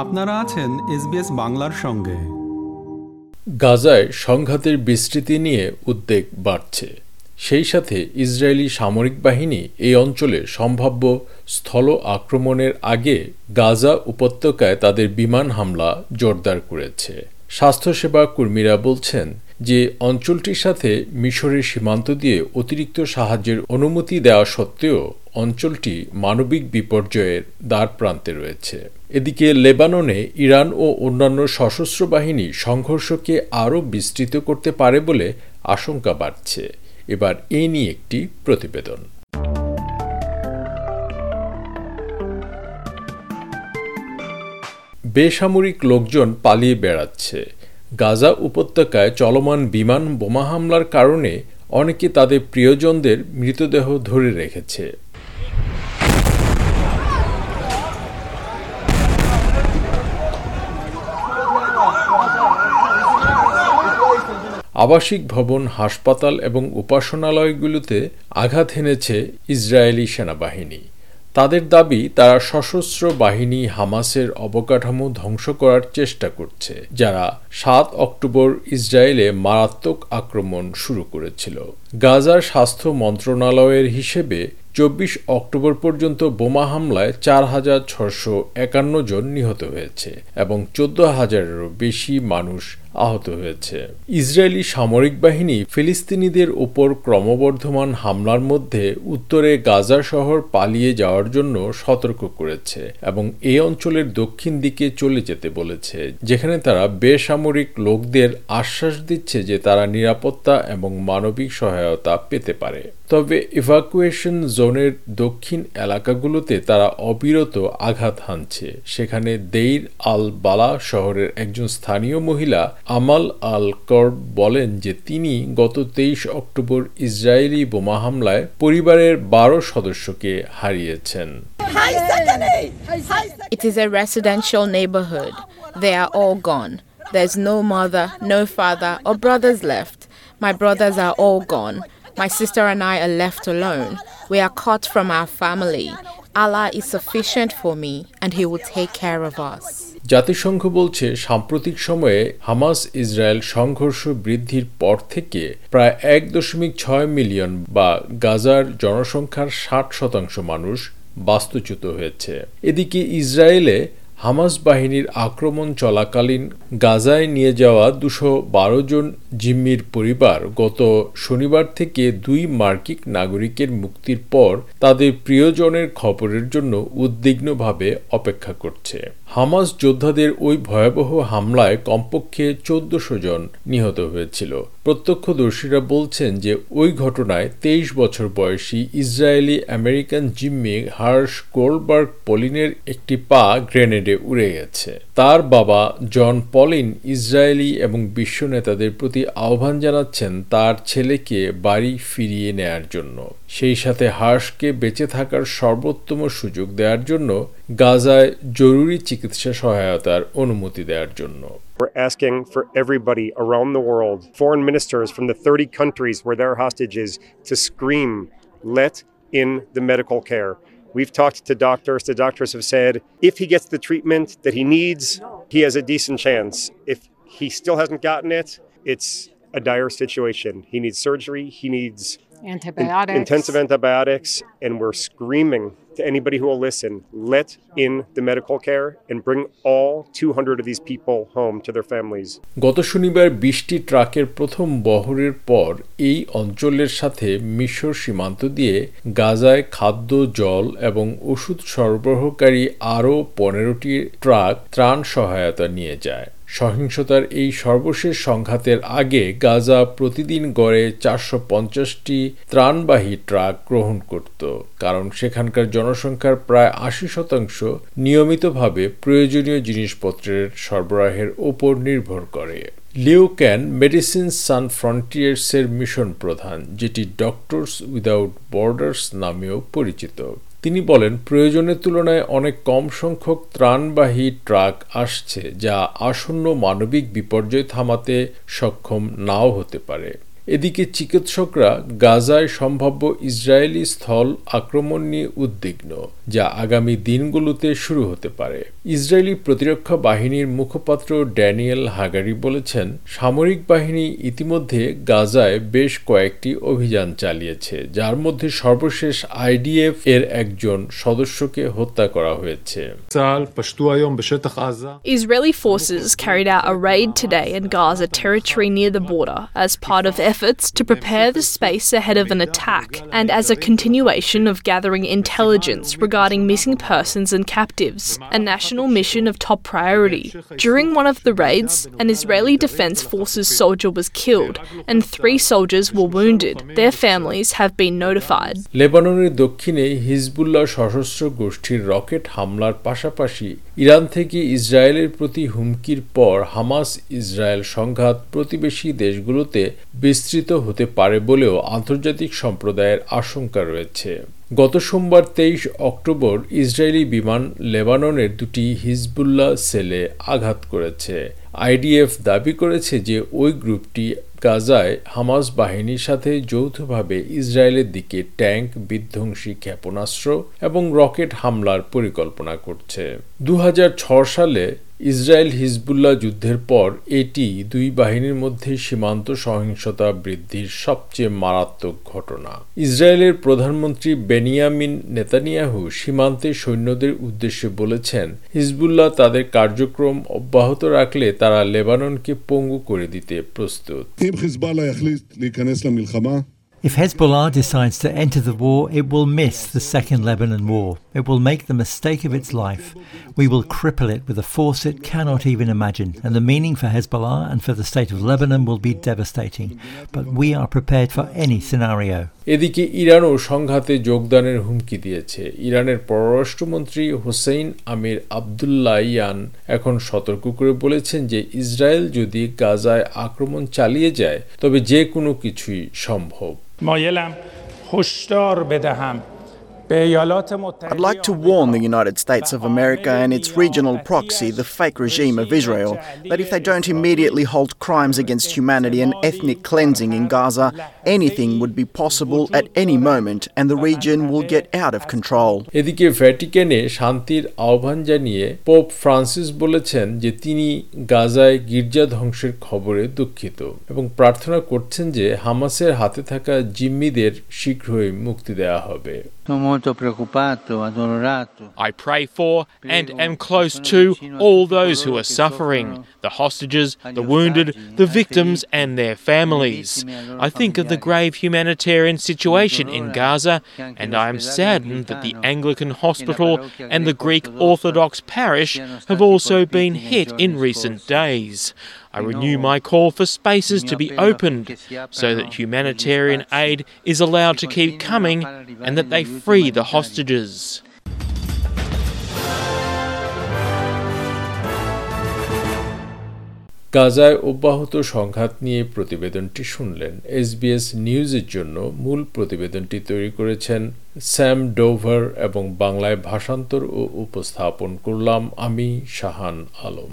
আপনারা আছেন এসবিএস বাংলার সঙ্গে। গাজায় সংঘাতের বিস্তৃতি নিয়ে উদ্বেগ বাড়ছে। সেই সাথে ইসরায়েলি সামরিক বাহিনী এই অঞ্চলে সম্ভাব্য স্থল আক্রমণের আগে গাজা উপত্যকায় তাদের বিমান হামলা জোরদার করেছে। স্বাস্থ্যসেবা কর্মীরা বলছেন যে অঞ্চলটির সাথে মিশরের সীমান্ত দিয়ে অতিরিক্ত সাহায্যের অনুমতি দেওয়া সত্ত্বেও অঞ্চলটি মানবিক বিপর্যয়ের দ্বার প্রান্তে রয়েছে। এদিকে লেবাননে ইরান ও অন্যান্য সশস্ত্র বাহিনী সংঘর্ষকে আরও বিস্তৃত করতে পারে বলে আশঙ্কা বাড়ছে। এবার এ নিয়ে একটি প্রতিবেদন। বেসামরিক লোকজন পালিয়ে বেড়াচ্ছে। গাজা উপত্যকায় চলমান বিমান বোমা হামলার কারণে অনেকে তাদের প্রিয়জনদের মৃতদেহ ধরে রেখেছে। আবাসিক ভবন, হাসপাতাল এবং উপাসনালয়গুলোতে আঘাত হেনেছে ইসরায়েলি সেনাবাহিনী। তাদের দাবি, তারা সশস্ত্র বাহিনী হামাসের অবকাঠামো ধ্বংস করার চেষ্টা করছে, যারা সাত অক্টোবর ইসরায়েলে মারাত্মক আক্রমণ শুরু করেছিল। গাজার স্বাস্থ্য মন্ত্রণালয়ের হিসেবে চব্বিশ অক্টোবর পর্যন্ত বোমা হামলায় চার হাজার ছশো একান্ন জন নিহত হয়েছে এবং চোদ্দ হাজারেরও বেশি মানুষ আহত হয়েছে। ইসরায়েলি সামরিক বাহিনী ফিলিস্তিনিদের ওপর ক্রমবর্ধমান হামলার মধ্যে উত্তরে গাজা শহর পালিয়ে যাওয়ার জন্য সতর্ক করেছে এবং এই অঞ্চলের দক্ষিণ দিকে চলে যেতে বলেছে, যেখানে তারা বেসামরিক লোকদের আশ্বাস দিচ্ছে যে তারা নিরাপত্তা এবং মানবিক সহায়তা পেতে পারে। তবে ইভাকুয়েশন জোনের দক্ষিণ এলাকাগুলোতে তারা অবিরত আঘাত হানছে সেখানে দেইর আল বালা শহরের একজন স্থানীয় মহিলা আমাল আল কর্ব বলেন যে তিনি গত তেইশ অক্টোবর ইসরায়েলি বোমা হামলায় পরিবারের বারো সদস্যকে হারিয়েছেন It is a residential neighborhood. They are all gone. There's no mother, no father, or brothers left. My brothers are all gone. My sister and I are left alone. We are cut from our family. Allah is sufficient for me, and He will take care of us. জাতিসংঘ বলছে সাম্প্রতিক সময়ে Hamas Israel সংঘর্ষ বৃদ্ধির পর থেকে প্রায় এক দশমিক ছয় মিলিয়ন বা গাজার জনসংখ্যার ষাট শতাংশ মানুষ বাস্তুচ্যুত হয়েছে এদিকে ইসরায়েলে হামাস বাহিনীর আক্রমণ চলাকালীন গাজায় নিয়ে যাওয়া দুশো বারো জন জিম্মির পরিবার গত শনিবার থেকে দুই মার্কিক নাগরিকের মুক্তির পর তাদের প্রিয়জনের খবরের জন্য উদ্বিগ্নভাবে অপেক্ষা করছে। হামাস যোদ্ধাদের ওই ভয়াবহ হামলায় কমপক্ষে চোদ্দশো জন নিহত হয়েছিল। প্রত্যক্ষদর্শীরা বলছেন যে ওই ঘটনায় তেইশ বছর বয়সী ইসরায়েলি আমেরিকান জিম্মি হার্শ গোলবার্গ পলিনের একটি পা গ্রেনেডে উড়ে গেছে। তার বাবা জন পলিন ইসরায়েলি এবং বিশ্ব নেতাদের প্রতি আহ্বান জানাচ্ছেন তার ছেলেকে বাড়ি ফিরিয়ে নেয়ার জন্য। সেই সাথে হার্শকে বেঁচে থাকার সর্বোত্তম সুযোগ দেওয়ার জন্য গাজায় জরুরি চিকিৎসা সহায়তার অনুমতি দেওয়ার জন্য। We're asking for everybody around the world, foreign ministers from the 30 countries where there are hostages, to scream, let in the medical care. We've talked to doctors. The doctors have said if he gets the treatment that he needs, he has a decent chance. If he still hasn't gotten it, it's a dire situation. He needs surgery, he needs in- Antibiotics. intensive antibiotics, and we're screaming to anybody who will listen let in the medical care and bring all 200 of these people home to their families. গত শনিবার বিশটি ট্রাকের প্রথম বহরের পর এই অঞ্চলের সাথে মিশর সীমান্ত দিয়ে গাজায় খাদ্য জল এবং ওষুধ সরবরাহকারী আরও পনেরোটি ট্রাক ত্রাণ সহায়তা নিয়ে যায় সহিংসতার এই সর্বশেষ সংঘাতের আগে গাজা প্রতিদিন গড়ে চারশো পঞ্চাশটি ত্রাণবাহী ট্রাক গ্রহণ করত, কারণ সেখানকার জনসংখ্যার প্রায় আশি শতাংশ নিয়মিতভাবে প্রয়োজনীয় জিনিসপত্রের সরবরাহের ওপর নির্ভর করে। লিও ক্যান মেডিসিন সান ফ্রন্টিয়ার্সের মিশন প্রধান, যেটি ডক্টরস উইদাউট বর্ডার্স নামেও পরিচিত। তিনি বলেন, প্রয়োজনের তুলনায় অনেক কম সংখ্যক ত্রাণবাহী ট্রাক আসছে যা আসন্ন মানবিক বিপর্যয় থামাতে সক্ষম নাও হতে পারে। এদিকে চিকিৎসকরা গাজায় সম্ভাব্য ইসরায়েলি স্থল আক্রমণ নিয়ে উদ্বিগ্ন যা আগামী দিনগুলোতে শুরু হতে পারে। ইসরায়েলি প্রতিরক্ষা বাহিনীর মুখপাত্র ড্যানিয়েল হাগারি বলেছেন সামরিক বাহিনী ইতিমধ্যে গাজায় বেশ কয়েকটি অভিযান চালিয়েছে যার মধ্যে সর্বশেষ আইডিএফ এর একজন সদস্যকে হত্যা করা হয়েছে। Israeli forces carried out a raid today in Gaza territory near the border as part of efforts to prepare the space ahead of an attack and as a continuation of gathering intelligence regarding missing persons and captives, a national mission of top priority. During one of the raids, an Israeli Defense Forces soldier was killed and three soldiers were wounded. Their families have been notified. লেবাননের দক্ষিণে Hezbollah সশস্ত্র গোষ্ঠীর rocket হামলার পাশাপাশি Iran থেকে ইসরায়েলের প্রতি হুমকির পর হামাস ইসরায়েল সংঘাত প্রতিবেশী দেশগুলোতে বিস্তৃত হতে পারে বলেও আন্তর্জাতিক সম্প্রদায়ের আশঙ্কা রয়েছে। গত সোমবার তেইশ অক্টোবর ইসরায়েলি বিমান লেবাননের দুটি হিজবুল্লাহ সেলে আঘাত করেছে। আইডিএফ দাবি করেছে যে ওই গ্রুপটি গাজায় হামাস বাহিনীর সাথে যৌথভাবে ইসরায়েলের দিকে ট্যাঙ্ক, বিধ্বংসী ক্ষেপণাস্ত্র এবং রকেট হামলার পরিকল্পনা করছে। দু সালে ইসরায়েল হিজবুল্লাহ যুদ্ধের পর এটি দুই বাহিনীর মধ্যে সীমান্ত সহিংসতা বৃদ্ধির সবচেয়ে মারাত্মক ঘটনা। ইসরায়েলের প্রধানমন্ত্রী বেনিয়ামিন নেতানিয়াহু সীমান্তে সৈন্যদের উদ্দেশ্যে বলেছেন, হিজবুল্লাহ তাদের কার্যক্রম অব্যাহত রাখলে তারা লেবাননকে পঙ্গু করে দিতে প্রস্তুত। If Hezbollah decides to enter the war, it will miss the Second Lebanon War. It will make the mistake of its life. We will cripple it with a force it cannot even imagine, and the meaning for Hezbollah and for the state of Lebanon will be devastating. But we are prepared for any scenario. এদিকে ইরানও সংঘাতে যোগদানের হুমকি দিয়েছে ইরানের পররাষ্ট্রমন্ত্রী Hussein আমির Abdollahian এখন সতর্ক করে বলেছেন যে ইসরায়েল যদি গাজায় আক্রমণ চালিয়ে যায় তবে যে কোনো কিছুই সম্ভব مایلم هشدار بدهم. I'd like to warn the United States of America and its regional proxy, the fake regime of Israel, that if they don't immediately halt crimes against humanity and ethnic cleansing in Gaza, anything would be possible at any moment and the region will get out of control. এদিকে ভ্যাটিকানে শান্তির আহ্বান জানিয়ে pope Francis বলেছেন যে তিনি গাজায় গির্জা ধ্বংসের খবরে দুঃখিত এবং প্রার্থনা করছেন যে হামাসের হাতে থাকা জিম্মিদের শীঘ্রই মুক্তি দেওয়া হবে I pray for and am close to all those who are suffering the hostages, the wounded, the victims, and their families. I think of the grave humanitarian situation in Gaza, and I am saddened that the Anglican hospital and the Greek Orthodox parish have also been hit in recent days. I renew my call for spaces to be opened so that humanitarian aid is allowed to keep coming and that they free the hostages. গাজায় অব্যাহত সংঘাত নিয়ে প্রতিবেদনটি শুনলেন SBS নিউজের জন্য মূল প্রতিবেদনটি তৈরি করেছেন স্যাম ডোভার এবং বাংলায় ভাষান্তর ও উপস্থাপন করলাম আমি শাহান আলম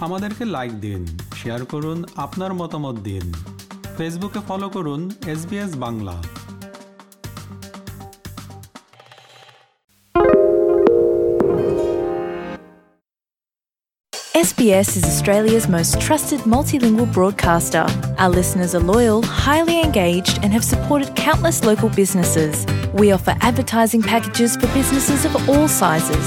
আমাদেরকে লাইক দিন শেয়ার করুন আপনার মতামত দিন ফেসবুকে ফলো করুন S Bangla SBS is Australia's most trusted multilingual broadcaster. Our listeners are loyal, highly engaged, and have supported countless local businesses. We offer advertising packages for businesses of all sizes.